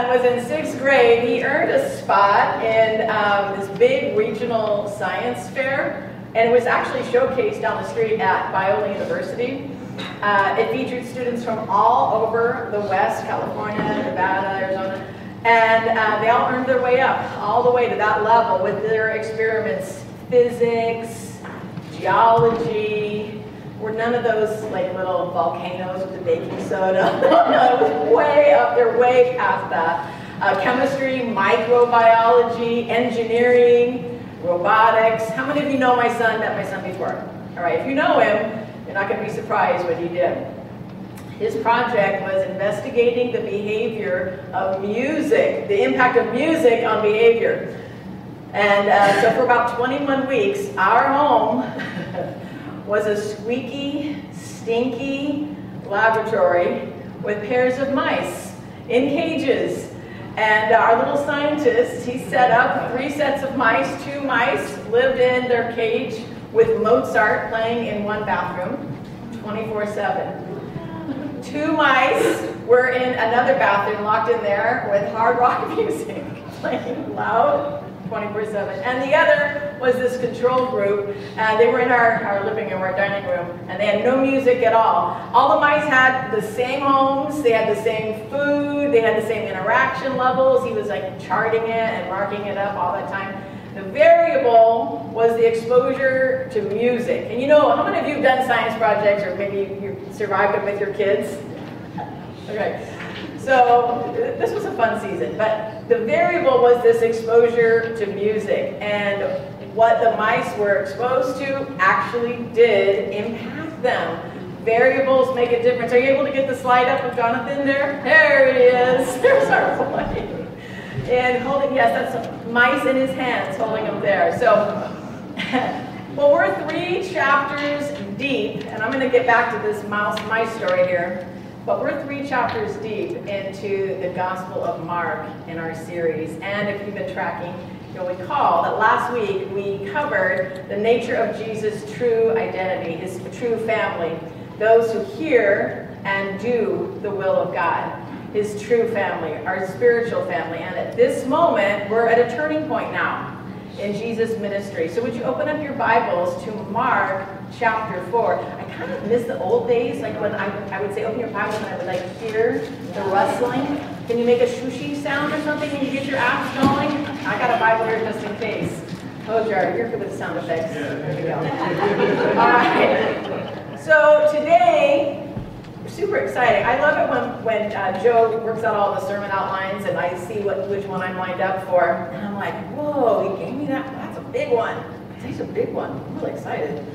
son was in sixth grade, he earned a spot in um, this big regional science fair, and it was actually showcased down the street at Biola University. Uh, it featured students from all over the West, California, Nevada, Arizona, and uh, they all earned their way up, all the way to that level with their experiments, physics, geology, were none of those like little volcanoes with the baking soda. no, it was way up there, way past that. Uh, chemistry, microbiology, engineering, robotics. How many of you know my son, met my son before? All right, if you know him, you're not going to be surprised what he did. His project was investigating the behavior of music, the impact of music on behavior. And uh, so for about 21 weeks, our home was a squeaky, stinky laboratory with pairs of mice in cages. And our little scientist, he set up three sets of mice. Two mice lived in their cage with Mozart playing in one bathroom 24 7. Two mice were in another bathroom locked in there with hard rock music playing loud 24-7. And the other was this control group. Uh, they were in our, our living room, our dining room, and they had no music at all. All the mice had the same homes, they had the same food, they had the same interaction levels. He was like charting it and marking it up all the time. The variable was the exposure to music. And you know, how many of you have done science projects or maybe you survived it with your kids? Okay. So this was a fun season, but the variable was this exposure to music and what the mice were exposed to actually did impact them. Variables make a difference. Are you able to get the slide up of Jonathan there? There he is. There's our boy. And holding, yes, that's mice in his hands holding him there. So, well, we're three chapters deep, and I'm going to get back to this mouse mice story here. But we're three chapters deep into the Gospel of Mark in our series. And if you've been tracking, you'll recall that last week we covered the nature of Jesus' true identity, his true family, those who hear and do the will of God, his true family, our spiritual family. And at this moment, we're at a turning point now in Jesus' ministry. So would you open up your Bibles to Mark chapter 4. I kind of miss the old days, like when I, I would say open your Bible and I would like hear the rustling. Can you make a swooshie sound or something when you get your apps going? I got a Bible here just in case. Oh, Jared, you're good with the sound effects. There we go. All right. So today, super exciting. I love it when, when uh, Joe works out all the sermon outlines and I see what which one I'm lined up for. And I'm like, whoa, he gave me that. That's a big one. That's a big one. I'm really excited.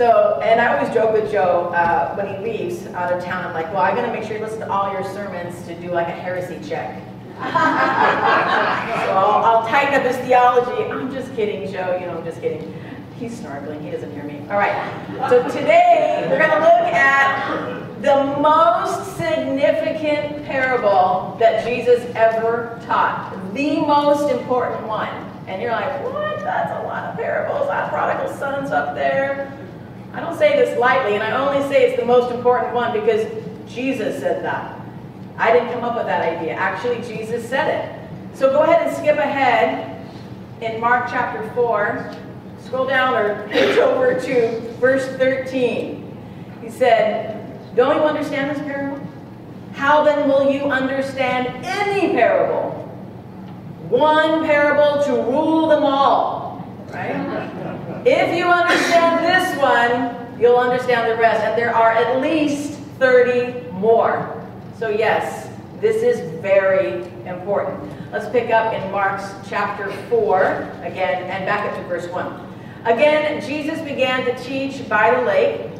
So, and I always joke with Joe uh, when he leaves out of town. I'm like, well, I'm going to make sure you listen to all your sermons to do like a heresy check. so I'll, I'll, tighten up his theology. I'm just kidding, Joe. You know, I'm just kidding. He's snorkeling. He doesn't hear me. All right. So today we're going to look at the most significant parable that Jesus ever taught. The most important one. And you're like, what? That's a lot of parables. That prodigal son's up there. I don't say this lightly, and I only say it's the most important one because Jesus said that. I didn't come up with that idea. Actually, Jesus said it. So go ahead and skip ahead in Mark chapter 4. Scroll down or page over to verse 13. He said, Don't you understand this parable? How then will you understand any parable? One parable to rule them all. Right? If you understand this one, you'll understand the rest. And there are at least 30 more. So yes, this is very important. Let's pick up in Mark's chapter 4 again and back up to verse 1. Again, Jesus began to teach by the lake.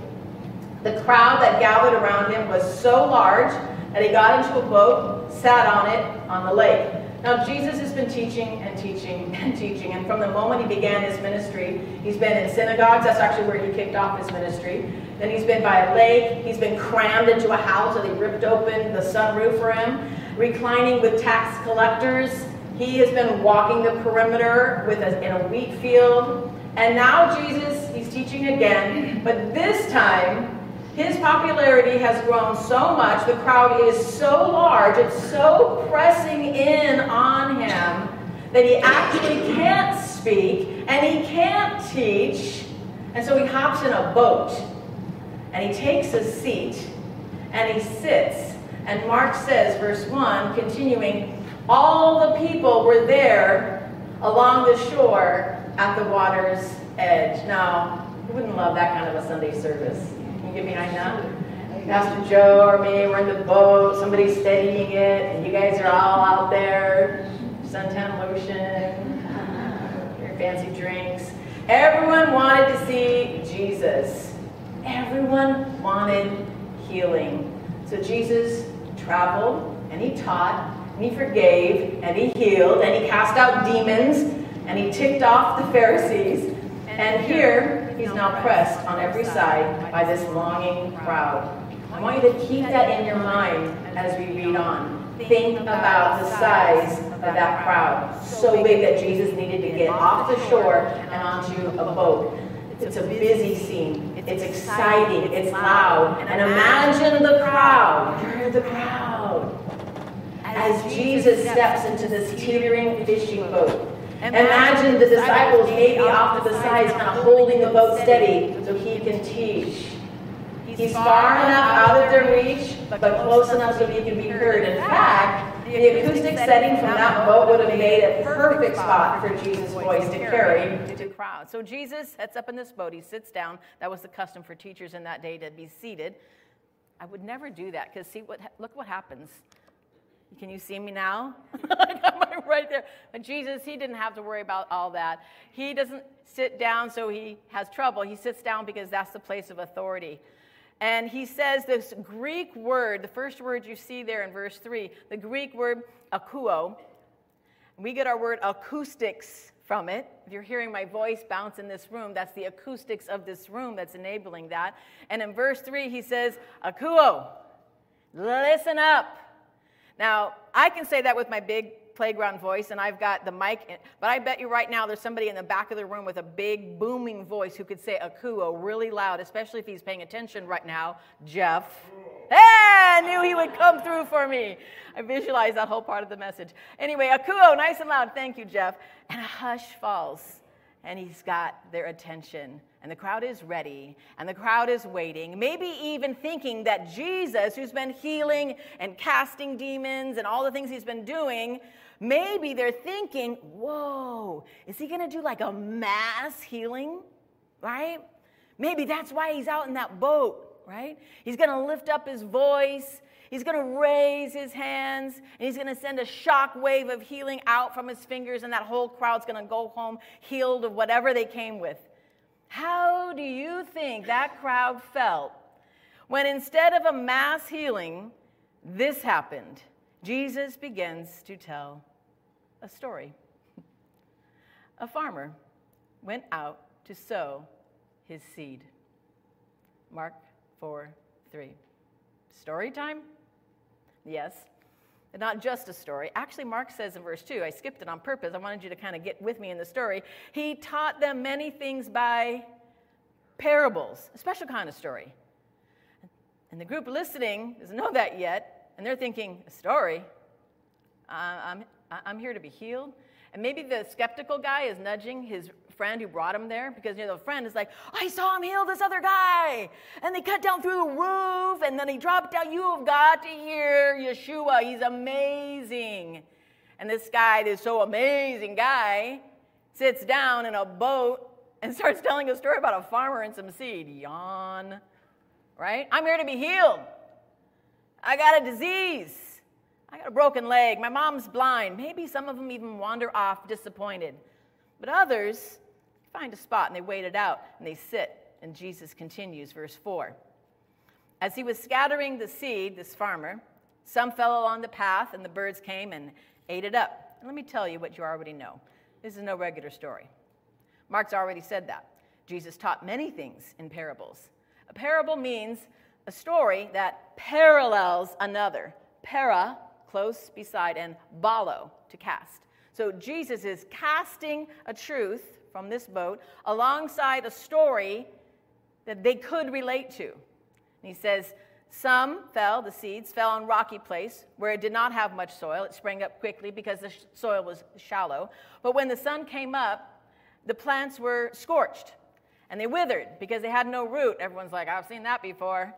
The crowd that gathered around him was so large that he got into a boat, sat on it on the lake. Now, Jesus has been teaching and teaching and teaching, and from the moment he began his ministry, he's been in synagogues. That's actually where he kicked off his ministry. Then he's been by a lake. He's been crammed into a house, so they ripped open the sunroof for him. Reclining with tax collectors. He has been walking the perimeter with a, in a wheat field. And now Jesus, he's teaching again, but this time His popularity has grown so much, the crowd is so large, it's so pressing in on him that he actually can't speak and he can't teach. And so he hops in a boat and he takes a seat and he sits. And Mark says, verse 1, continuing, all the people were there along the shore at the water's edge. Now, who wouldn't love that kind of a Sunday service? Can get behind that? Pastor Joe or me, we're in the boat, somebody's steadying it, and you guys are all out there, suntan lotion, your fancy drinks. Everyone wanted to see Jesus. Everyone wanted healing. So Jesus traveled and he taught and he forgave and he healed and he cast out demons and he ticked off the Pharisees. And here he's now pressed on every side by this longing crowd. I want you to keep that in your mind as we read on. Think about the size of that crowd. So big that Jesus needed to get off the shore and onto a boat. It's a busy scene. It's exciting. It's loud. And imagine the crowd. Hear the crowd. As Jesus steps into this teetering fishing boat. Imagine the disciples maybe off to the sides, kind of holding the boat steady so he can teach. He's far enough out of their reach, but close enough so he can be heard. In fact, the acoustic setting from that boat would have made a perfect spot for Jesus' voice to carry to crowd. So Jesus sets up in this boat. He sits down. That was the custom for teachers in that day to be seated. I would never do that because see what look what happens. Can you see me now? I got my right there. But Jesus, he didn't have to worry about all that. He doesn't sit down so he has trouble. He sits down because that's the place of authority. And he says this Greek word, the first word you see there in verse 3, the Greek word akuo. We get our word acoustics from it. If you're hearing my voice bounce in this room, that's the acoustics of this room that's enabling that. And in verse 3, he says, Akuo, listen up. Now, I can say that with my big playground voice, and I've got the mic, in, but I bet you right now there's somebody in the back of the room with a big booming voice who could say akuo really loud, especially if he's paying attention right now. Jeff. Hey, I knew he would come through for me. I visualized that whole part of the message. Anyway, akuo, nice and loud. Thank you, Jeff. And a hush falls, and he's got their attention and the crowd is ready, and the crowd is waiting, maybe even thinking that Jesus, who's been healing and casting demons and all the things he's been doing, maybe they're thinking, whoa, is he gonna do like a mass healing? Right? Maybe that's why he's out in that boat, right? He's gonna lift up his voice. He's going to raise his hands and he's going to send a shock wave of healing out from his fingers, and that whole crowd's going to go home healed of whatever they came with. How do you think that crowd felt when instead of a mass healing, this happened? Jesus begins to tell a story. A farmer went out to sow his seed. Mark 4 3. Story time? Yes. Not just a story. Actually, Mark says in verse 2, I skipped it on purpose. I wanted you to kind of get with me in the story. He taught them many things by parables, a special kind of story. And the group listening doesn't know that yet, and they're thinking, a story? I'm, I'm here to be healed. And maybe the skeptical guy is nudging his friend who brought him there because you know the friend is like, I saw him heal this other guy, and they cut down through the roof, and then he dropped down. You have got to hear Yeshua. He's amazing. And this guy, this so amazing guy, sits down in a boat and starts telling a story about a farmer and some seed. Yawn. Right? I'm here to be healed. I got a disease. I got a broken leg. My mom's blind. Maybe some of them even wander off disappointed. But others find a spot and they wait it out and they sit. And Jesus continues, verse 4. As he was scattering the seed, this farmer, some fell along the path and the birds came and ate it up. And let me tell you what you already know. This is no regular story. Mark's already said that. Jesus taught many things in parables. A parable means a story that parallels another. Para, close beside, and balo, to cast. So Jesus is casting a truth from this boat alongside a story that they could relate to. And he says, Some fell, the seeds fell on rocky place where it did not have much soil. It sprang up quickly because the soil was shallow. But when the sun came up, the plants were scorched and they withered because they had no root. Everyone's like, I've seen that before.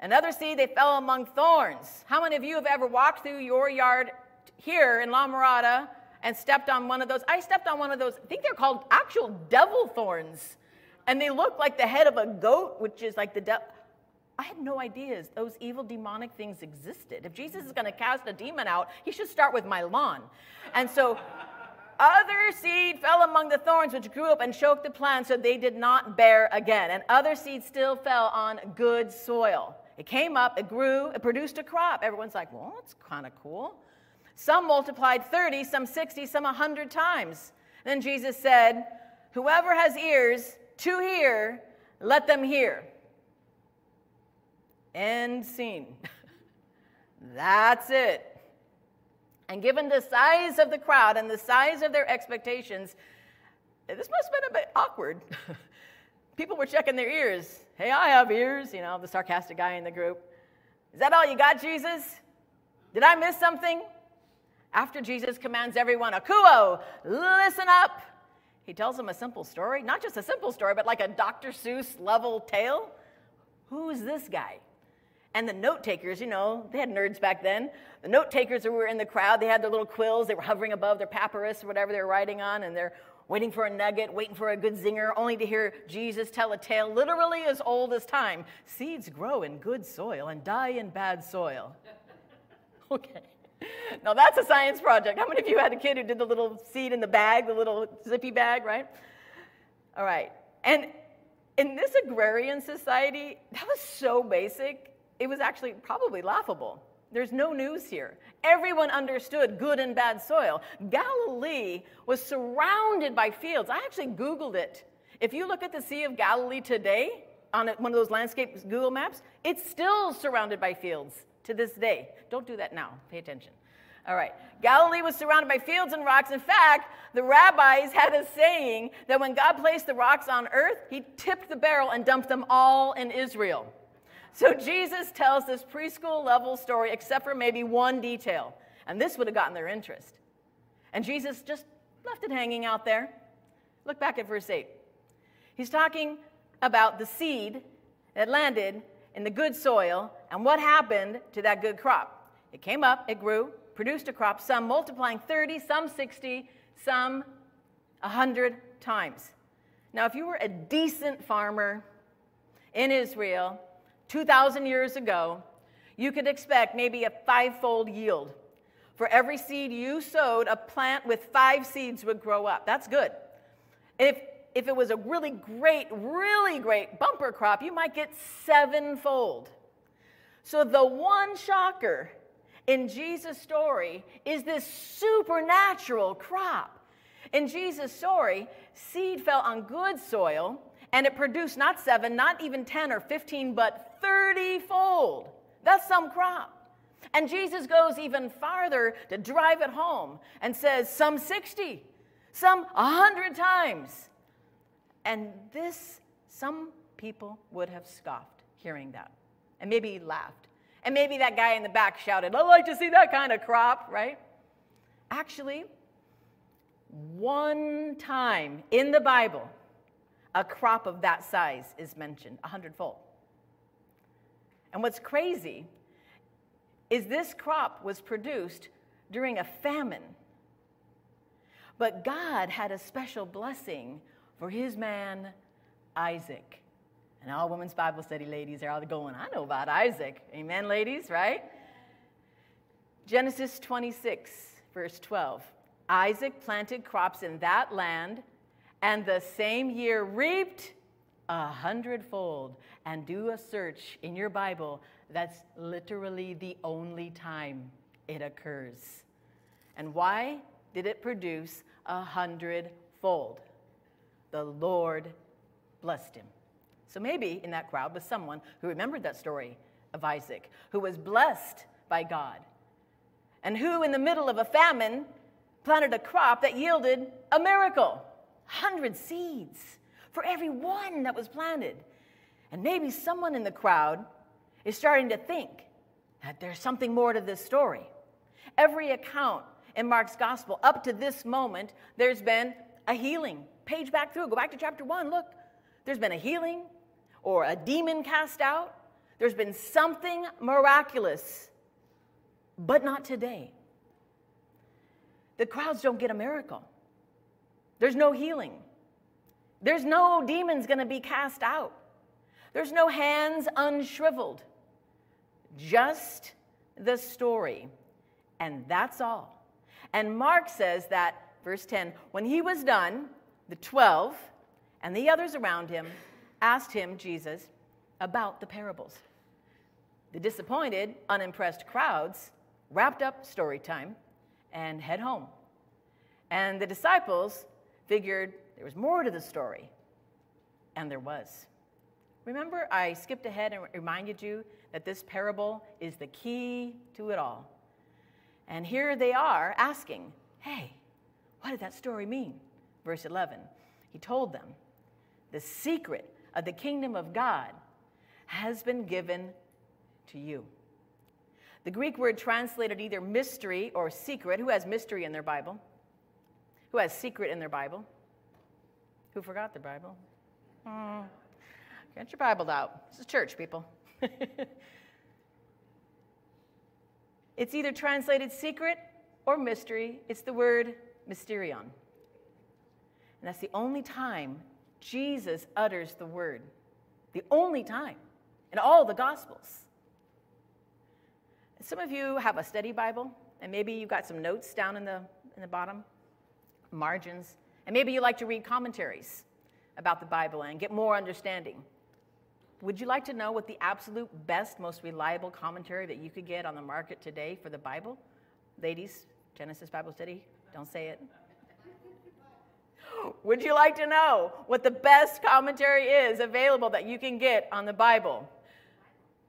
Another seed, they fell among thorns. How many of you have ever walked through your yard here in La Mirada and stepped on one of those? I stepped on one of those, I think they're called actual devil thorns. And they look like the head of a goat, which is like the devil. I had no ideas those evil demonic things existed. If Jesus is going to cast a demon out, he should start with my lawn. And so other seed fell among the thorns which grew up and choked the plant so they did not bear again. And other seed still fell on good soil. It came up, it grew, it produced a crop. Everyone's like, well, that's kind of cool. Some multiplied 30, some 60, some 100 times. Then Jesus said, Whoever has ears to hear, let them hear. End scene. That's it. And given the size of the crowd and the size of their expectations, this must have been a bit awkward. People were checking their ears. Hey, I have ears, you know, the sarcastic guy in the group. Is that all you got, Jesus? Did I miss something? After Jesus commands everyone, Akuo, listen up. He tells them a simple story, not just a simple story, but like a Dr. Seuss level tale. Who's this guy? And the note takers, you know, they had nerds back then. The note takers who were in the crowd, they had their little quills, they were hovering above their papyrus or whatever they were writing on, and they're waiting for a nugget, waiting for a good zinger, only to hear Jesus tell a tale literally as old as time. Seeds grow in good soil and die in bad soil. okay. Now that's a science project. How many of you had a kid who did the little seed in the bag, the little zippy bag, right? All right. And in this agrarian society, that was so basic, it was actually probably laughable. There's no news here. Everyone understood good and bad soil. Galilee was surrounded by fields. I actually Googled it. If you look at the Sea of Galilee today on one of those landscape Google maps, it's still surrounded by fields to this day. Don't do that now. Pay attention. All right. Galilee was surrounded by fields and rocks. In fact, the rabbis had a saying that when God placed the rocks on earth, he tipped the barrel and dumped them all in Israel. So Jesus tells this preschool level story, except for maybe one detail. And this would have gotten their interest. And Jesus just left it hanging out there. Look back at verse 8. He's talking about the seed that landed in the good soil and what happened to that good crop. It came up, it grew, produced a crop, some multiplying 30, some 60, some 100 times. Now, if you were a decent farmer in Israel, 2,000 years ago, you could expect maybe a fivefold yield. For every seed you sowed, a plant with five seeds would grow up. That's good. if, if it was a really great, really great bumper crop, you might get sevenfold. So the one shocker in Jesus' story is this supernatural crop. In Jesus' story, seed fell on good soil and it produced not seven, not even 10 or 15, but 30 fold. That's some crop. And Jesus goes even farther to drive it home and says, some 60, some 100 times. And this, some people would have scoffed hearing that and maybe he laughed. And maybe that guy in the back shouted, I'd like to see that kind of crop, right? Actually, one time in the Bible, a crop of that size is mentioned, a hundredfold. And what's crazy is this crop was produced during a famine. But God had a special blessing for his man, Isaac. And all women's Bible study ladies are all going, I know about Isaac. Amen, ladies, right? Genesis 26, verse 12. Isaac planted crops in that land, and the same year reaped a hundredfold and do a search in your Bible. That's literally the only time it occurs. And why did it produce a hundredfold? The Lord blessed him. So maybe in that crowd was someone who remembered that story of Isaac, who was blessed by God, and who, in the middle of a famine, planted a crop that yielded a miracle hundred seeds for every one that was planted. And maybe someone in the crowd is starting to think that there's something more to this story. Every account in Mark's gospel up to this moment, there's been a healing. Page back through, go back to chapter one, look. There's been a healing or a demon cast out. There's been something miraculous, but not today. The crowds don't get a miracle. There's no healing. There's no demons going to be cast out. There's no hands unshriveled. Just the story. And that's all. And Mark says that, verse 10, when he was done, the 12 and the others around him asked him, Jesus, about the parables. The disappointed, unimpressed crowds wrapped up story time and head home. And the disciples figured there was more to the story, and there was. Remember, I skipped ahead and reminded you that this parable is the key to it all. And here they are asking, hey, what did that story mean? Verse 11. He told them, the secret of the kingdom of God has been given to you. The Greek word translated either mystery or secret. Who has mystery in their Bible? Who has secret in their Bible? Who forgot their Bible? Hmm. Get your Bible out. This is church, people. it's either translated secret or mystery. It's the word mysterion. And that's the only time Jesus utters the word. The only time in all the Gospels. Some of you have a study Bible, and maybe you've got some notes down in the, in the bottom, margins, and maybe you like to read commentaries about the Bible and get more understanding. Would you like to know what the absolute best, most reliable commentary that you could get on the market today for the Bible? Ladies, Genesis Bible Study, don't say it. Would you like to know what the best commentary is available that you can get on the Bible?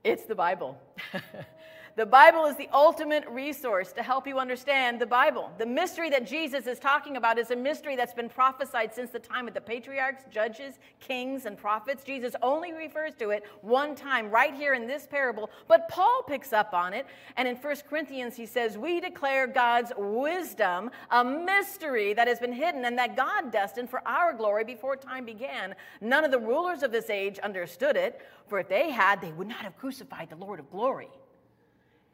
It's the Bible. The Bible is the ultimate resource to help you understand the Bible. The mystery that Jesus is talking about is a mystery that's been prophesied since the time of the patriarchs, judges, kings, and prophets. Jesus only refers to it one time right here in this parable, but Paul picks up on it. And in 1 Corinthians, he says, We declare God's wisdom, a mystery that has been hidden and that God destined for our glory before time began. None of the rulers of this age understood it, for if they had, they would not have crucified the Lord of glory.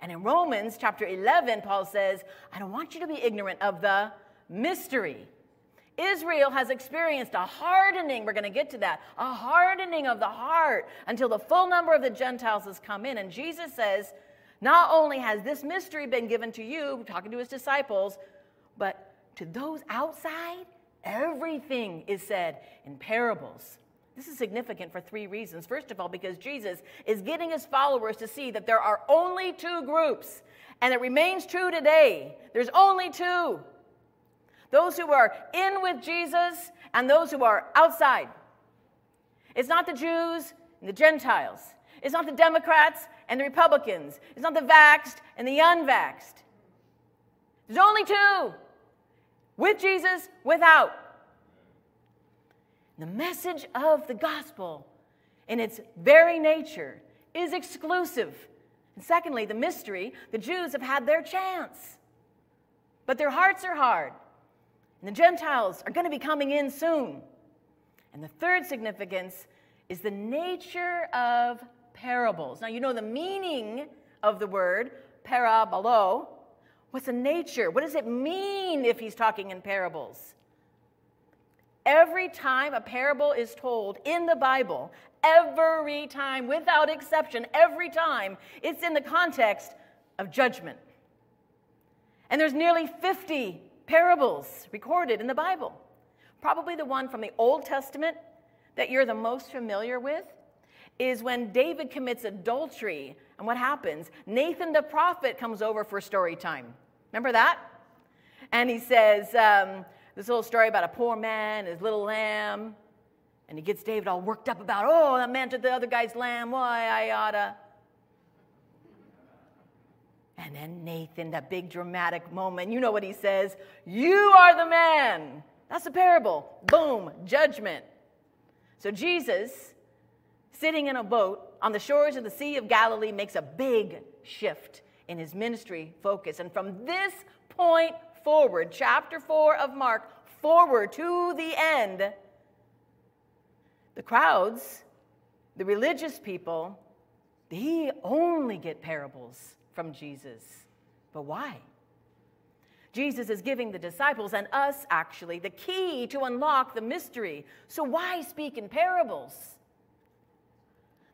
And in Romans chapter 11, Paul says, I don't want you to be ignorant of the mystery. Israel has experienced a hardening, we're going to get to that, a hardening of the heart until the full number of the Gentiles has come in. And Jesus says, not only has this mystery been given to you, talking to his disciples, but to those outside, everything is said in parables this is significant for three reasons. First of all, because Jesus is getting his followers to see that there are only two groups, and it remains true today. There's only two those who are in with Jesus and those who are outside. It's not the Jews and the Gentiles, it's not the Democrats and the Republicans, it's not the vaxxed and the unvaxxed. There's only two with Jesus, without. The message of the gospel, in its very nature, is exclusive. And secondly, the mystery the Jews have had their chance, but their hearts are hard. And the Gentiles are going to be coming in soon. And the third significance is the nature of parables. Now, you know the meaning of the word parabolo. What's the nature? What does it mean if he's talking in parables? Every time a parable is told in the Bible, every time, without exception, every time, it's in the context of judgment. And there's nearly 50 parables recorded in the Bible. Probably the one from the Old Testament that you're the most familiar with is when David commits adultery. And what happens? Nathan the prophet comes over for story time. Remember that? And he says, um, this little story about a poor man, and his little lamb, and he gets David all worked up about, oh, that man took the other guy's lamb, why I oughta. And then Nathan, that big dramatic moment, you know what he says? You are the man. That's a parable. Boom, judgment. So Jesus sitting in a boat on the shores of the Sea of Galilee, makes a big shift in his ministry focus. And from this point forward, chapter 4 of Mark, forward to the end, the crowds, the religious people, they only get parables from Jesus. But why? Jesus is giving the disciples and us, actually, the key to unlock the mystery. So, why speak in parables?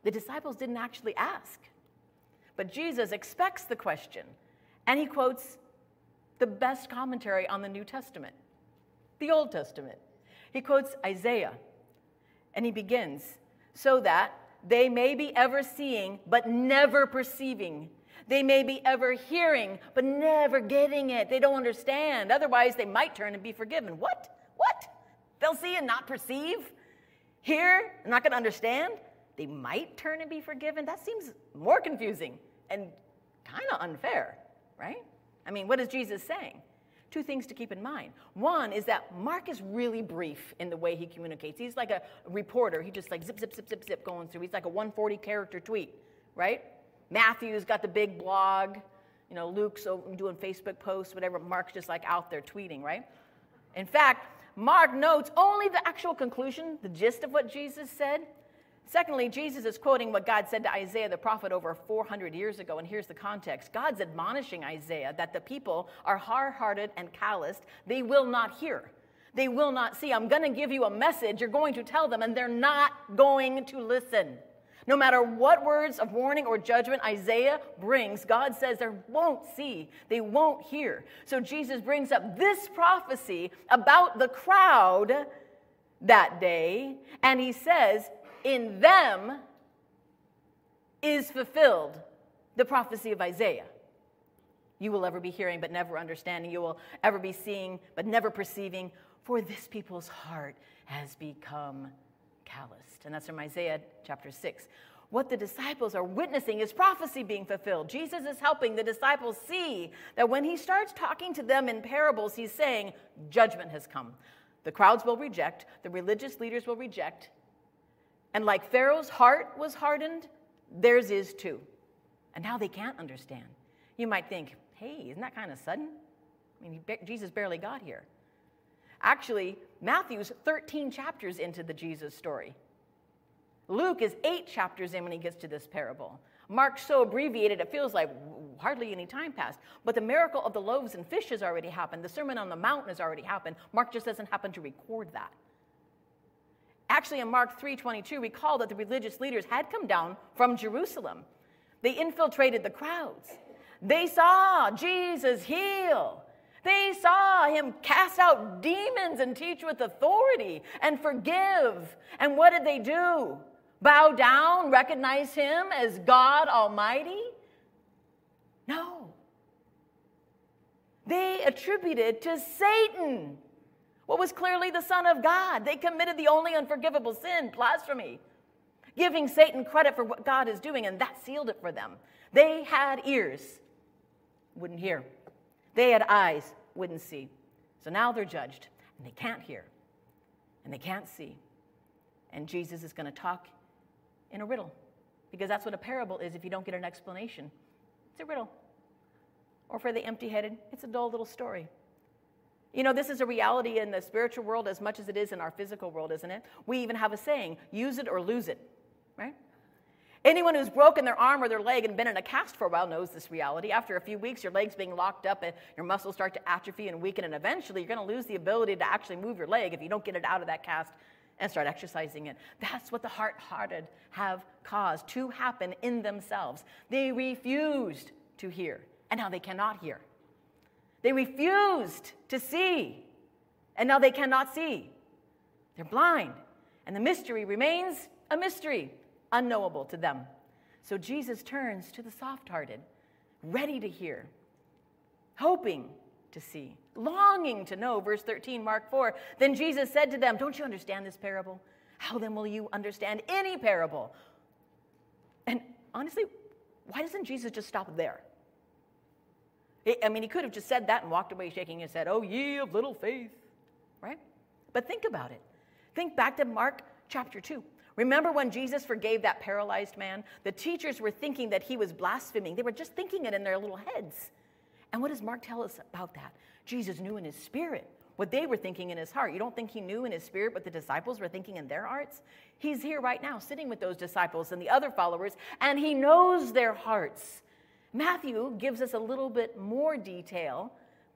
The disciples didn't actually ask, but Jesus expects the question, and he quotes the best commentary on the New Testament, the Old Testament. He quotes Isaiah, and he begins, so that they may be ever seeing, but never perceiving they may be ever hearing, but never getting it. They don't understand. Otherwise, they might turn and be forgiven. What? What? They'll see and not perceive? Hear and not going to understand? They might turn and be forgiven? That seems more confusing and kind of unfair, right? I mean, what is Jesus saying? Two things to keep in mind. One is that Mark is really brief in the way he communicates. He's like a reporter. He just like zip, zip, zip, zip, zip going through. He's like a 140 character tweet, right? Matthew's got the big blog. You know, Luke's doing Facebook posts, whatever. Mark's just like out there tweeting, right? In fact, Mark notes only the actual conclusion, the gist of what Jesus said. Secondly, Jesus is quoting what God said to Isaiah the prophet over 400 years ago, and here's the context. God's admonishing Isaiah that the people are hard hearted and calloused. They will not hear, they will not see. I'm going to give you a message, you're going to tell them, and they're not going to listen. No matter what words of warning or judgment Isaiah brings, God says they won't see, they won't hear. So Jesus brings up this prophecy about the crowd that day, and he says, In them is fulfilled the prophecy of Isaiah. You will ever be hearing, but never understanding. You will ever be seeing, but never perceiving. For this people's heart has become calloused. And that's from Isaiah chapter 6. What the disciples are witnessing is prophecy being fulfilled. Jesus is helping the disciples see that when he starts talking to them in parables, he's saying, Judgment has come. The crowds will reject, the religious leaders will reject. And like Pharaoh's heart was hardened, theirs is too. And now they can't understand. You might think, hey, isn't that kind of sudden? I mean, Jesus barely got here. Actually, Matthew's 13 chapters into the Jesus story. Luke is eight chapters in when he gets to this parable. Mark's so abbreviated, it feels like hardly any time passed. But the miracle of the loaves and fish has already happened. The Sermon on the Mount has already happened. Mark just doesn't happen to record that. Actually, in Mark 3:22, recall that the religious leaders had come down from Jerusalem. They infiltrated the crowds. They saw Jesus heal. They saw him cast out demons and teach with authority and forgive. And what did they do? Bow down, recognize him as God Almighty? No. They attributed to Satan what was clearly the Son of God. They committed the only unforgivable sin, blasphemy, giving Satan credit for what God is doing, and that sealed it for them. They had ears, wouldn't hear. They had eyes, wouldn't see. So now they're judged, and they can't hear, and they can't see. And Jesus is going to talk in a riddle, because that's what a parable is if you don't get an explanation. It's a riddle. Or for the empty headed, it's a dull little story. You know, this is a reality in the spiritual world as much as it is in our physical world, isn't it? We even have a saying use it or lose it, right? Anyone who's broken their arm or their leg and been in a cast for a while knows this reality. After a few weeks, your leg's being locked up and your muscles start to atrophy and weaken, and eventually you're going to lose the ability to actually move your leg if you don't get it out of that cast and start exercising it. That's what the heart hearted have caused to happen in themselves. They refused to hear, and now they cannot hear. They refused to see, and now they cannot see. They're blind, and the mystery remains a mystery unknowable to them. So Jesus turns to the soft hearted, ready to hear, hoping to see, longing to know. Verse 13, Mark 4. Then Jesus said to them, Don't you understand this parable? How then will you understand any parable? And honestly, why doesn't Jesus just stop there? I mean, he could have just said that and walked away shaking his head, Oh, ye of little faith, right? But think about it. Think back to Mark chapter 2. Remember when Jesus forgave that paralyzed man? The teachers were thinking that he was blaspheming. They were just thinking it in their little heads. And what does Mark tell us about that? Jesus knew in his spirit what they were thinking in his heart. You don't think he knew in his spirit what the disciples were thinking in their hearts? He's here right now, sitting with those disciples and the other followers, and he knows their hearts. Matthew gives us a little bit more detail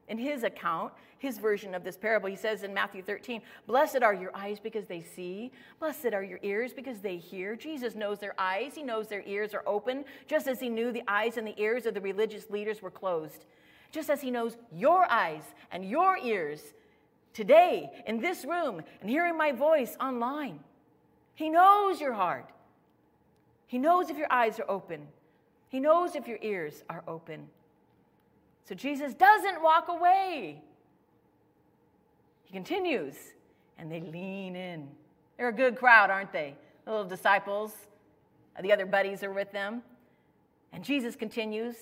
in his account, his version of this parable. He says in Matthew 13, Blessed are your eyes because they see, blessed are your ears because they hear. Jesus knows their eyes, he knows their ears are open, just as he knew the eyes and the ears of the religious leaders were closed. Just as he knows your eyes and your ears today in this room and hearing my voice online. He knows your heart. He knows if your eyes are open. He knows if your ears are open. So Jesus doesn't walk away. He continues, and they lean in. They're a good crowd, aren't they? The little disciples, the other buddies are with them. And Jesus continues,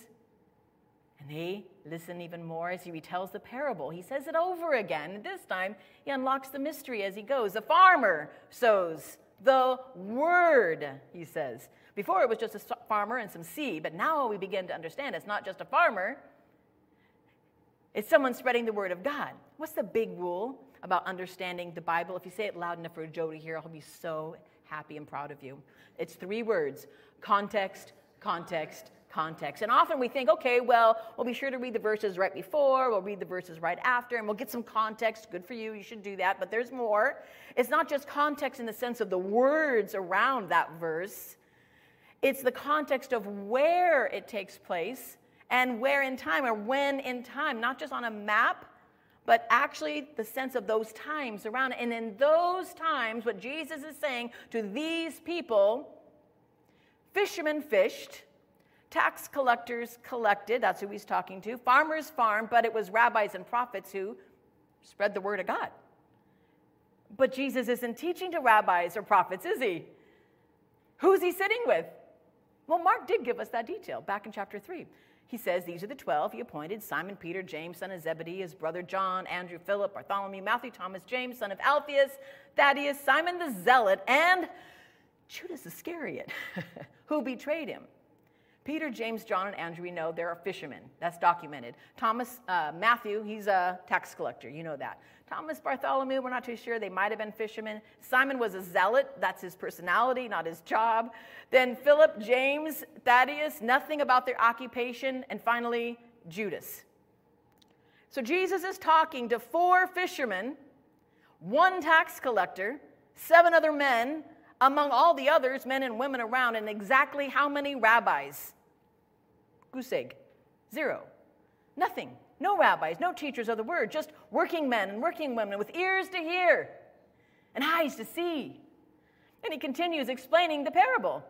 and they listen even more as he retells the parable. He says it over again. This time, he unlocks the mystery as he goes. The farmer sows the word, he says. Before it was just a farmer and some seed, but now we begin to understand it's not just a farmer, it's someone spreading the word of God. What's the big rule about understanding the Bible? If you say it loud enough for Joe to hear, I'll be so happy and proud of you. It's three words context, context, context. And often we think, okay, well, we'll be sure to read the verses right before, we'll read the verses right after, and we'll get some context. Good for you, you should do that. But there's more. It's not just context in the sense of the words around that verse, it's the context of where it takes place and where in time or when in time, not just on a map. But actually, the sense of those times around it. And in those times, what Jesus is saying to these people fishermen fished, Tax collectors collected, that's who he's talking to. Farmers farmed, but it was rabbis and prophets who spread the word of God. But Jesus isn't teaching to rabbis or prophets, is he? Who's he sitting with? Well, Mark did give us that detail back in chapter 3. He says, These are the 12 he appointed Simon Peter, James, son of Zebedee, his brother John, Andrew, Philip, Bartholomew, Matthew, Thomas, James, son of Alphaeus, Thaddeus, Simon the Zealot, and Judas Iscariot, who betrayed him. Peter, James, John, and Andrew, we know they're fishermen. That's documented. Thomas, uh, Matthew, he's a tax collector. You know that. Thomas, Bartholomew, we're not too sure. They might have been fishermen. Simon was a zealot. That's his personality, not his job. Then Philip, James, Thaddeus, nothing about their occupation. And finally, Judas. So Jesus is talking to four fishermen, one tax collector, seven other men, among all the others, men and women around, and exactly how many rabbis? Goose egg. Zero. Nothing. No rabbis, no teachers of the word, just working men and working women with ears to hear and eyes to see. And he continues explaining the parable.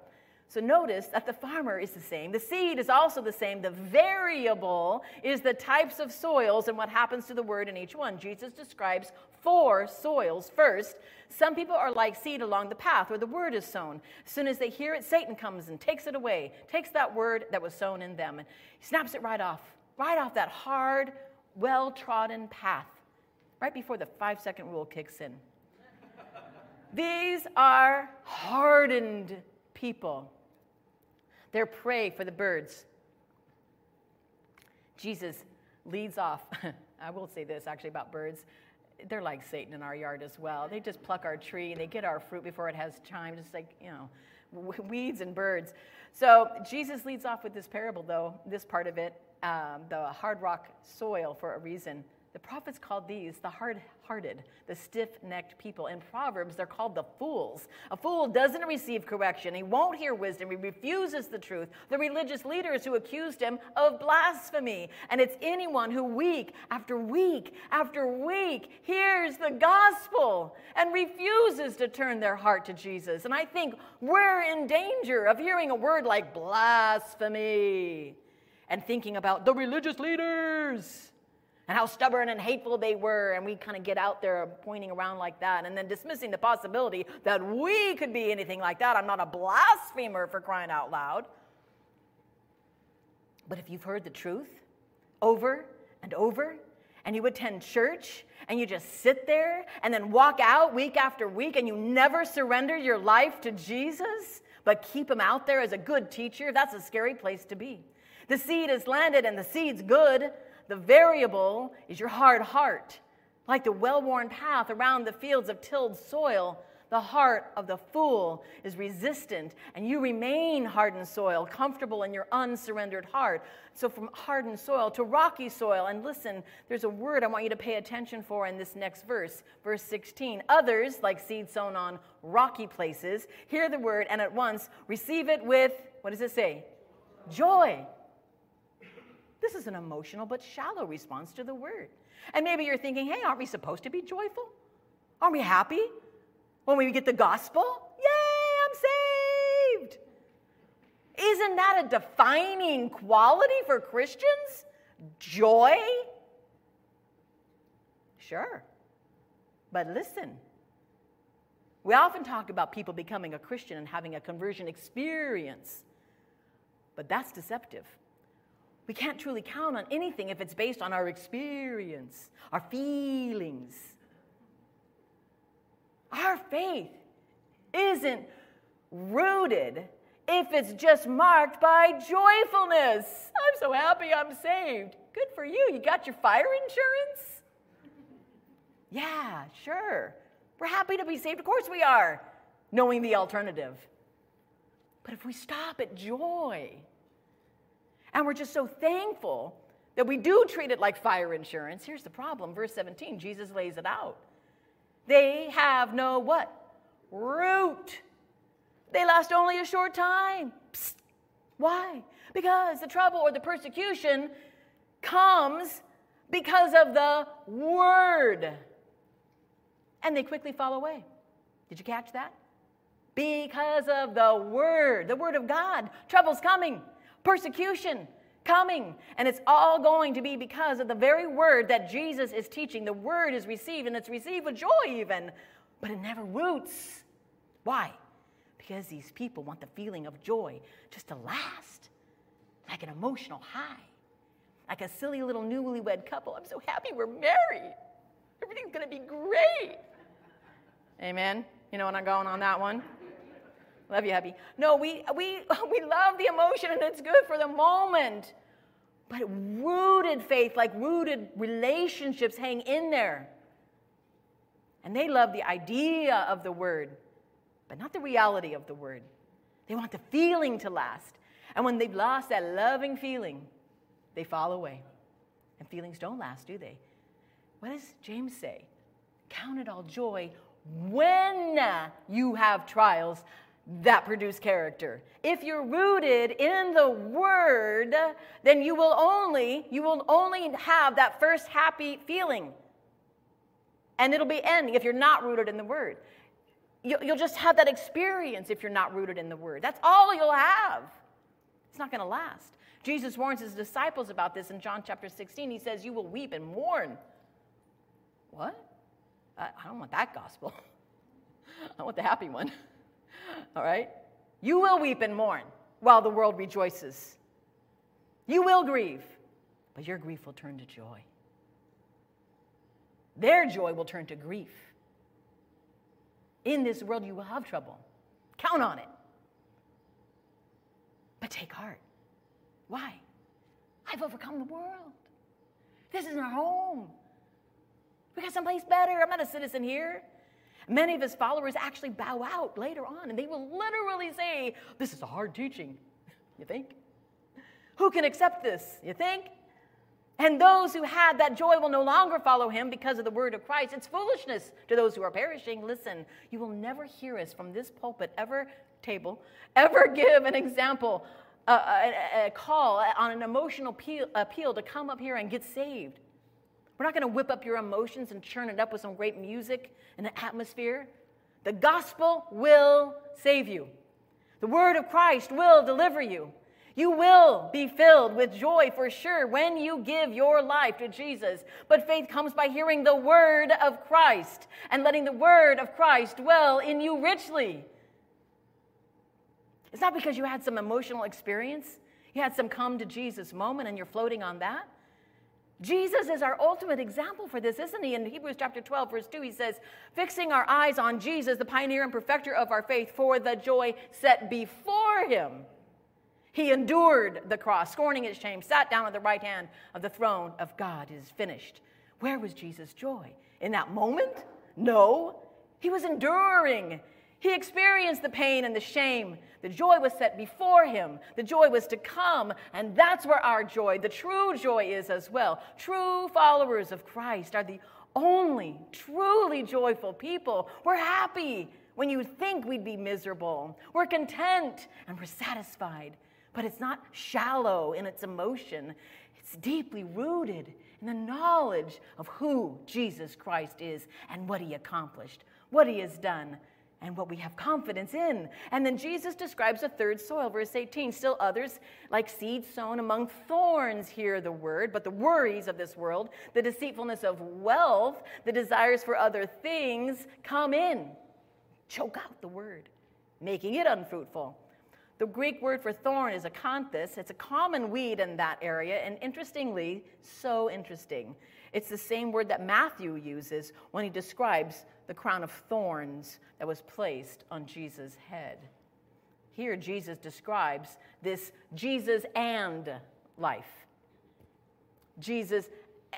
So notice that the farmer is the same. The seed is also the same. The variable is the types of soils and what happens to the word in each one. Jesus describes four soils first. Some people are like seed along the path where the word is sown. As soon as they hear it, Satan comes and takes it away, takes that word that was sown in them, and he snaps it right off, right off that hard, well trodden path, right before the five second rule kicks in. These are hardened people. They're prey for the birds. Jesus leads off. I will say this actually about birds they're like Satan in our yard as well. They just pluck our tree and they get our fruit before it has time, just like, you know, weeds and birds. So Jesus leads off with this parable, though, this part of it, um, the hard rock soil for a reason. The prophets called these the hard hearted, the stiff necked people. In Proverbs, they're called the fools. A fool doesn't receive correction, he won't hear wisdom, he refuses the truth. The religious leaders who accused him of blasphemy. And it's anyone who week after week after week hears the gospel and refuses to turn their heart to Jesus. And I think we're in danger of hearing a word like blasphemy and thinking about the religious leaders and how stubborn and hateful they were. And we kind of get out there pointing around like that and then dismissing the possibility that we could be anything like that. I'm not a blasphemer for crying out loud. But if you've heard the truth over and over, and you attend church and you just sit there and then walk out week after week and you never surrender your life to Jesus, but keep him out there as a good teacher, that's a scary place to be. The seed is landed and the seed's good. The variable is your hard heart. Like the well worn path around the fields of tilled soil, the heart of the fool is resistant, and you remain hardened soil, comfortable in your unsurrendered heart. So, from hardened soil to rocky soil, and listen, there's a word I want you to pay attention for in this next verse, verse 16. Others, like seed sown on rocky places, hear the word and at once receive it with, what does it say? Joy. This is an emotional but shallow response to the word. And maybe you're thinking, hey, aren't we supposed to be joyful? Aren't we happy when we get the gospel? Yay, I'm saved. Isn't that a defining quality for Christians? Joy? Sure. But listen, we often talk about people becoming a Christian and having a conversion experience, but that's deceptive. We can't truly count on anything if it's based on our experience, our feelings. Our faith isn't rooted if it's just marked by joyfulness. I'm so happy I'm saved. Good for you. You got your fire insurance? Yeah, sure. We're happy to be saved. Of course we are, knowing the alternative. But if we stop at joy, and we're just so thankful that we do treat it like fire insurance. Here's the problem. Verse 17, Jesus lays it out. They have no what? Root. They last only a short time. Psst. Why? Because the trouble or the persecution comes because of the word. And they quickly fall away. Did you catch that? Because of the word, the word of God. Trouble's coming persecution coming. And it's all going to be because of the very word that Jesus is teaching. The word is received, and it's received with joy, even, but it never roots. Why? Because these people want the feeling of joy just to last, like an emotional high, like a silly little newlywed couple. I'm so happy we're married. Everything's going to be great. Amen. You know what I'm going on that one? Love you, hubby. No, we, we, we love the emotion and it's good for the moment. But rooted faith, like rooted relationships, hang in there. And they love the idea of the word, but not the reality of the word. They want the feeling to last. And when they've lost that loving feeling, they fall away. And feelings don't last, do they? What does James say? Count it all joy when you have trials that produce character. If you're rooted in the word, then you will only you will only have that first happy feeling. And it'll be ending if you're not rooted in the word. You'll just have that experience if you're not rooted in the word. That's all you'll have. It's not going to last. Jesus warns his disciples about this in John chapter 16. He says, You will weep and mourn. What? I don't want that gospel. I want the happy one. All right? You will weep and mourn while the world rejoices. You will grieve, but your grief will turn to joy. Their joy will turn to grief. In this world, you will have trouble. Count on it. But take heart. Why? I've overcome the world. This isn't our home. We got someplace better. I'm not a citizen here. Many of his followers actually bow out later on, and they will literally say, This is a hard teaching. You think? Who can accept this? You think? And those who had that joy will no longer follow him because of the word of Christ. It's foolishness to those who are perishing. Listen, you will never hear us from this pulpit, ever table, ever give an example, a, a, a call uh, on an emotional appeal, appeal to come up here and get saved. We're not going to whip up your emotions and churn it up with some great music and an atmosphere. The gospel will save you. The word of Christ will deliver you. You will be filled with joy for sure when you give your life to Jesus. But faith comes by hearing the word of Christ and letting the word of Christ dwell in you richly. It's not because you had some emotional experience, you had some come to Jesus moment and you're floating on that. Jesus is our ultimate example for this, isn't he? In Hebrews chapter 12, verse 2, he says, Fixing our eyes on Jesus, the pioneer and perfecter of our faith, for the joy set before him. He endured the cross, scorning its shame, sat down at the right hand of the throne of God. It is finished. Where was Jesus' joy? In that moment? No. He was enduring. He experienced the pain and the shame. The joy was set before him. The joy was to come. And that's where our joy, the true joy, is as well. True followers of Christ are the only truly joyful people. We're happy when you think we'd be miserable. We're content and we're satisfied but it's not shallow in its emotion. It's deeply rooted in the knowledge of who Jesus Christ is and what he accomplished, what he has done, and what we have confidence in. And then Jesus describes a third soil, verse 18. Still others, like seed sown among thorns, hear the word, but the worries of this world, the deceitfulness of wealth, the desires for other things come in, choke out the word, making it unfruitful. The Greek word for thorn is acanthus. It's a common weed in that area, and interestingly, so interesting. It's the same word that Matthew uses when he describes the crown of thorns that was placed on Jesus' head. Here, Jesus describes this Jesus and life. Jesus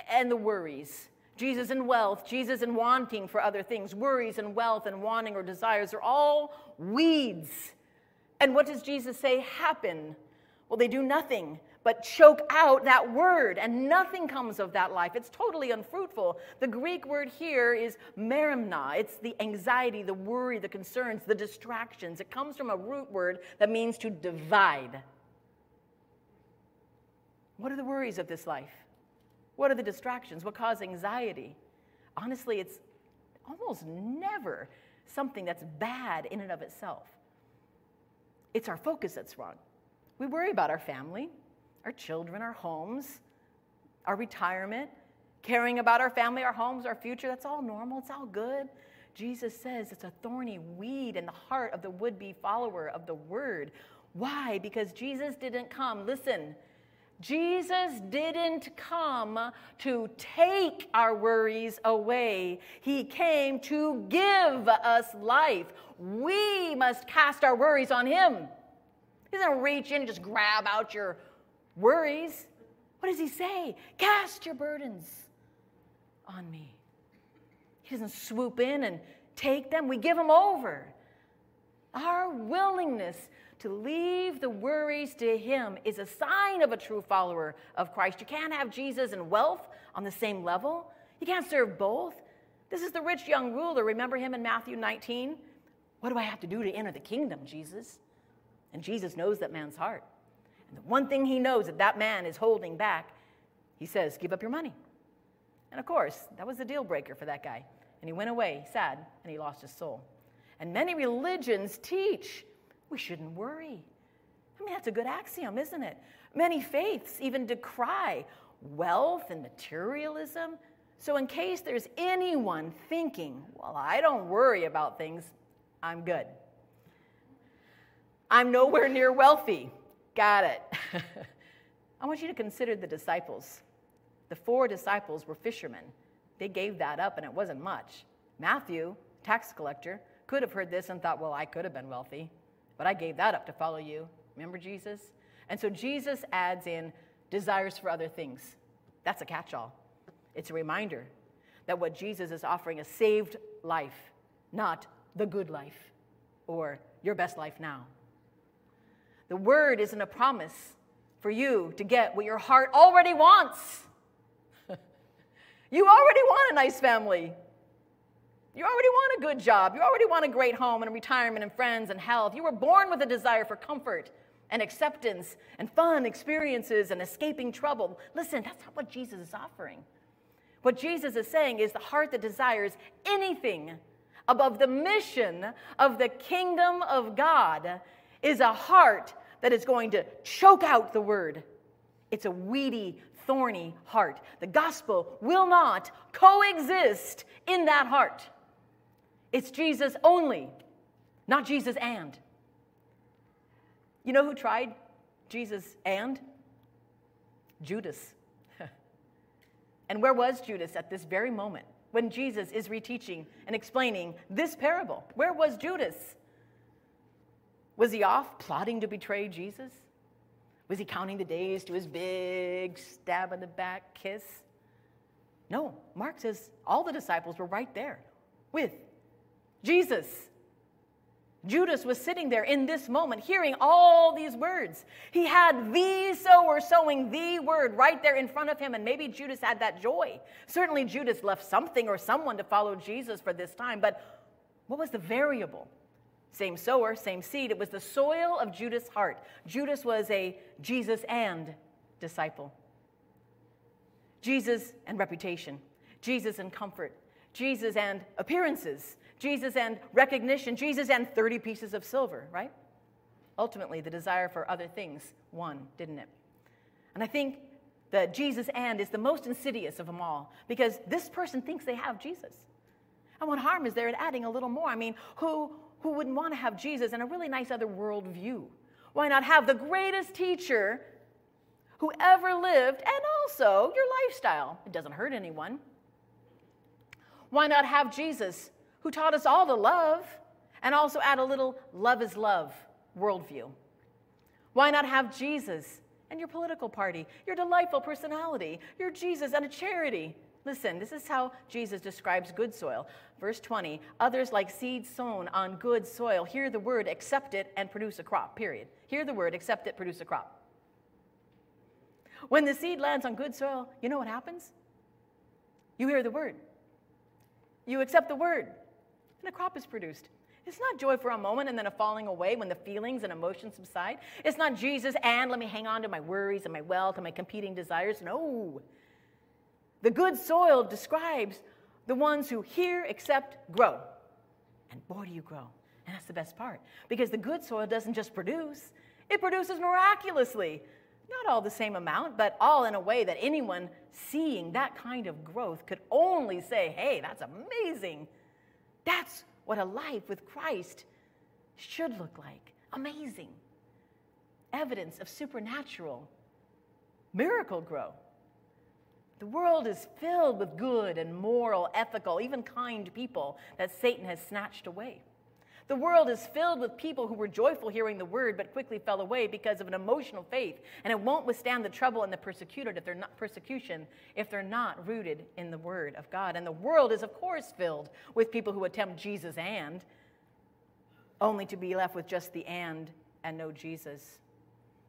and the worries. Jesus and wealth, Jesus and wanting for other things, worries and wealth and wanting or desires are all weeds and what does Jesus say happen? Well, they do nothing but choke out that word, and nothing comes of that life. It's totally unfruitful. The Greek word here is merimna. It's the anxiety, the worry, the concerns, the distractions. It comes from a root word that means to divide. What are the worries of this life? What are the distractions? What cause anxiety? Honestly, it's almost never something that's bad in and of itself. It's our focus that's wrong. We worry about our family, our children, our homes, our retirement, caring about our family, our homes, our future. That's all normal, it's all good. Jesus says it's a thorny weed in the heart of the would be follower of the word. Why? Because Jesus didn't come, listen, Jesus didn't come to take our worries away. He came to give us life. We must cast our worries on Him. He doesn't reach in and just grab out your worries. What does He say? Cast your burdens on me. He doesn't swoop in and take them, we give them over. Our willingness to leave the worries to Him is a sign of a true follower of Christ. You can't have Jesus and wealth on the same level, you can't serve both. This is the rich young ruler. Remember him in Matthew 19? What do I have to do to enter the kingdom, Jesus? And Jesus knows that man's heart. And the one thing he knows that that man is holding back, he says, Give up your money. And of course, that was the deal breaker for that guy. And he went away sad and he lost his soul. And many religions teach we shouldn't worry. I mean, that's a good axiom, isn't it? Many faiths even decry wealth and materialism. So, in case there's anyone thinking, well, I don't worry about things, I'm good. I'm nowhere near wealthy. Got it. I want you to consider the disciples. The four disciples were fishermen. They gave that up, and it wasn't much. Matthew, tax collector, could have heard this and thought, well, I could have been wealthy. But I gave that up to follow you. Remember Jesus? And so Jesus adds in desires for other things. That's a catch all. It's a reminder that what Jesus is offering is saved life, not the good life or your best life now. The word isn't a promise for you to get what your heart already wants. you already want a nice family. You already want a good job. You already want a great home and a retirement and friends and health. You were born with a desire for comfort and acceptance and fun experiences and escaping trouble. Listen, that's not what Jesus is offering. What Jesus is saying is the heart that desires anything above the mission of the kingdom of God is a heart that is going to choke out the word. It's a weedy, thorny heart. The gospel will not coexist in that heart. It's Jesus only, not Jesus and. You know who tried Jesus and? Judas. And where was Judas at this very moment when Jesus is reteaching and explaining this parable? Where was Judas? Was he off plotting to betray Jesus? Was he counting the days to his big stab in the back kiss? No, Mark says all the disciples were right there with Jesus. Judas was sitting there in this moment hearing all these words. He had the sower sowing the word right there in front of him, and maybe Judas had that joy. Certainly, Judas left something or someone to follow Jesus for this time, but what was the variable? Same sower, same seed. It was the soil of Judas' heart. Judas was a Jesus and disciple. Jesus and reputation, Jesus and comfort, Jesus and appearances, Jesus and recognition, Jesus and 30 pieces of silver, right? Ultimately, the desire for other things won, didn't it? And I think the Jesus and is the most insidious of them all because this person thinks they have Jesus. And what harm is there in adding a little more? I mean, who, who wouldn't want to have Jesus and a really nice other world view? Why not have the greatest teacher who ever lived and also your lifestyle? It doesn't hurt anyone. Why not have Jesus who taught us all to love and also add a little love is love worldview? Why not have Jesus and your political party, your delightful personality, your Jesus and a charity? Listen, this is how Jesus describes good soil. Verse 20 Others, like seed sown on good soil, hear the word, accept it, and produce a crop, period. Hear the word, accept it, produce a crop. When the seed lands on good soil, you know what happens? You hear the word, you accept the word, and a crop is produced. It's not joy for a moment and then a falling away when the feelings and emotions subside. It's not Jesus and let me hang on to my worries and my wealth and my competing desires. No. The good soil describes the ones who hear, accept, grow. And boy, do you grow. And that's the best part. Because the good soil doesn't just produce, it produces miraculously. Not all the same amount, but all in a way that anyone seeing that kind of growth could only say, hey, that's amazing. That's what a life with Christ should look like. Amazing. Evidence of supernatural miracle growth. The world is filled with good and moral, ethical, even kind people that Satan has snatched away. The world is filled with people who were joyful hearing the word but quickly fell away because of an emotional faith, and it won't withstand the trouble and the persecuted if they're not persecution if they're not rooted in the word of God. And the world is of course filled with people who attempt Jesus and only to be left with just the and and no Jesus.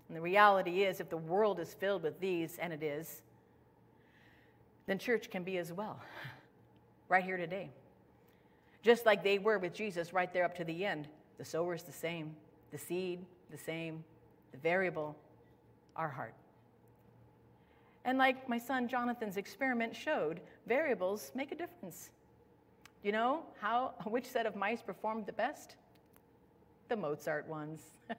And the reality is if the world is filled with these and it is, then church can be as well. Right here today just like they were with Jesus right there up to the end. The sower is the same, the seed the same, the variable, our heart. And like my son Jonathan's experiment showed, variables make a difference. You know how which set of mice performed the best? The Mozart ones.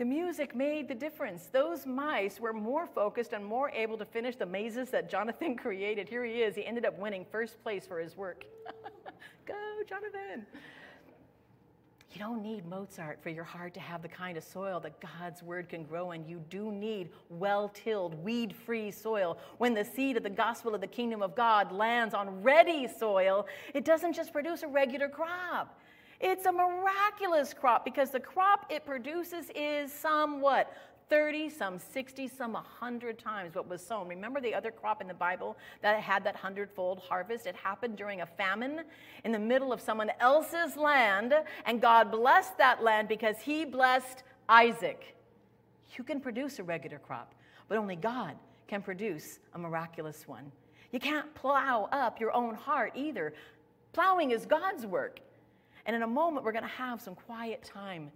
the music made the difference. Those mice were more focused and more able to finish the mazes that Jonathan created. Here he is. He ended up winning first place for his work. Go, Jonathan. You don't need Mozart for your heart to have the kind of soil that God's word can grow in. You do need well tilled, weed free soil. When the seed of the gospel of the kingdom of God lands on ready soil, it doesn't just produce a regular crop. It's a miraculous crop because the crop it produces is somewhat 30, some 60, some 100 times what was sown. Remember the other crop in the Bible that had that hundredfold harvest? It happened during a famine in the middle of someone else's land, and God blessed that land because He blessed Isaac. You can produce a regular crop, but only God can produce a miraculous one. You can't plow up your own heart either. Plowing is God's work. And in a moment, we're going to have some quiet time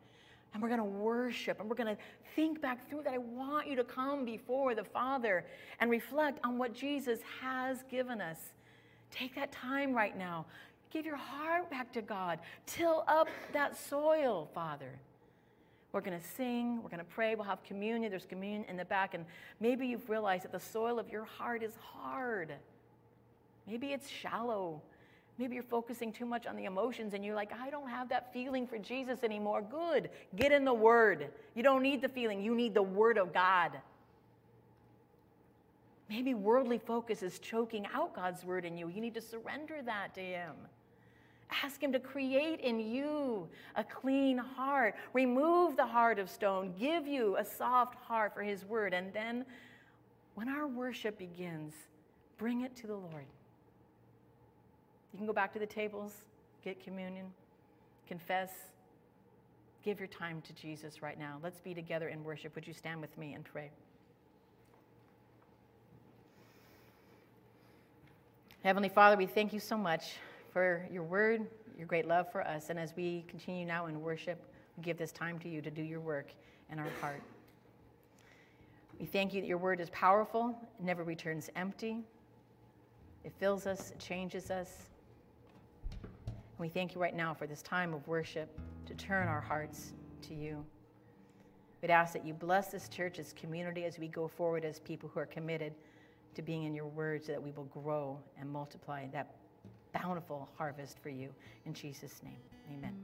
and we're going to worship and we're going to think back through that. I want you to come before the Father and reflect on what Jesus has given us. Take that time right now. Give your heart back to God. Till up that soil, Father. We're going to sing, we're going to pray, we'll have communion. There's communion in the back. And maybe you've realized that the soil of your heart is hard. Maybe it's shallow. Maybe you're focusing too much on the emotions and you're like, I don't have that feeling for Jesus anymore. Good. Get in the Word. You don't need the feeling, you need the Word of God. Maybe worldly focus is choking out God's word in you. You need to surrender that to Him. Ask Him to create in you a clean heart, remove the heart of stone, give you a soft heart for His word. And then, when our worship begins, bring it to the Lord. You can go back to the tables, get communion, confess, give your time to Jesus right now. Let's be together in worship. Would you stand with me and pray? Heavenly Father, we thank you so much for your word, your great love for us. And as we continue now in worship, we give this time to you to do your work in our heart. We thank you that your word is powerful, never returns empty. It fills us, it changes us. We thank you right now for this time of worship to turn our hearts to you. We'd ask that you bless this church, this community, as we go forward as people who are committed to being in your word so that we will grow and multiply that bountiful harvest for you. In Jesus' name, amen.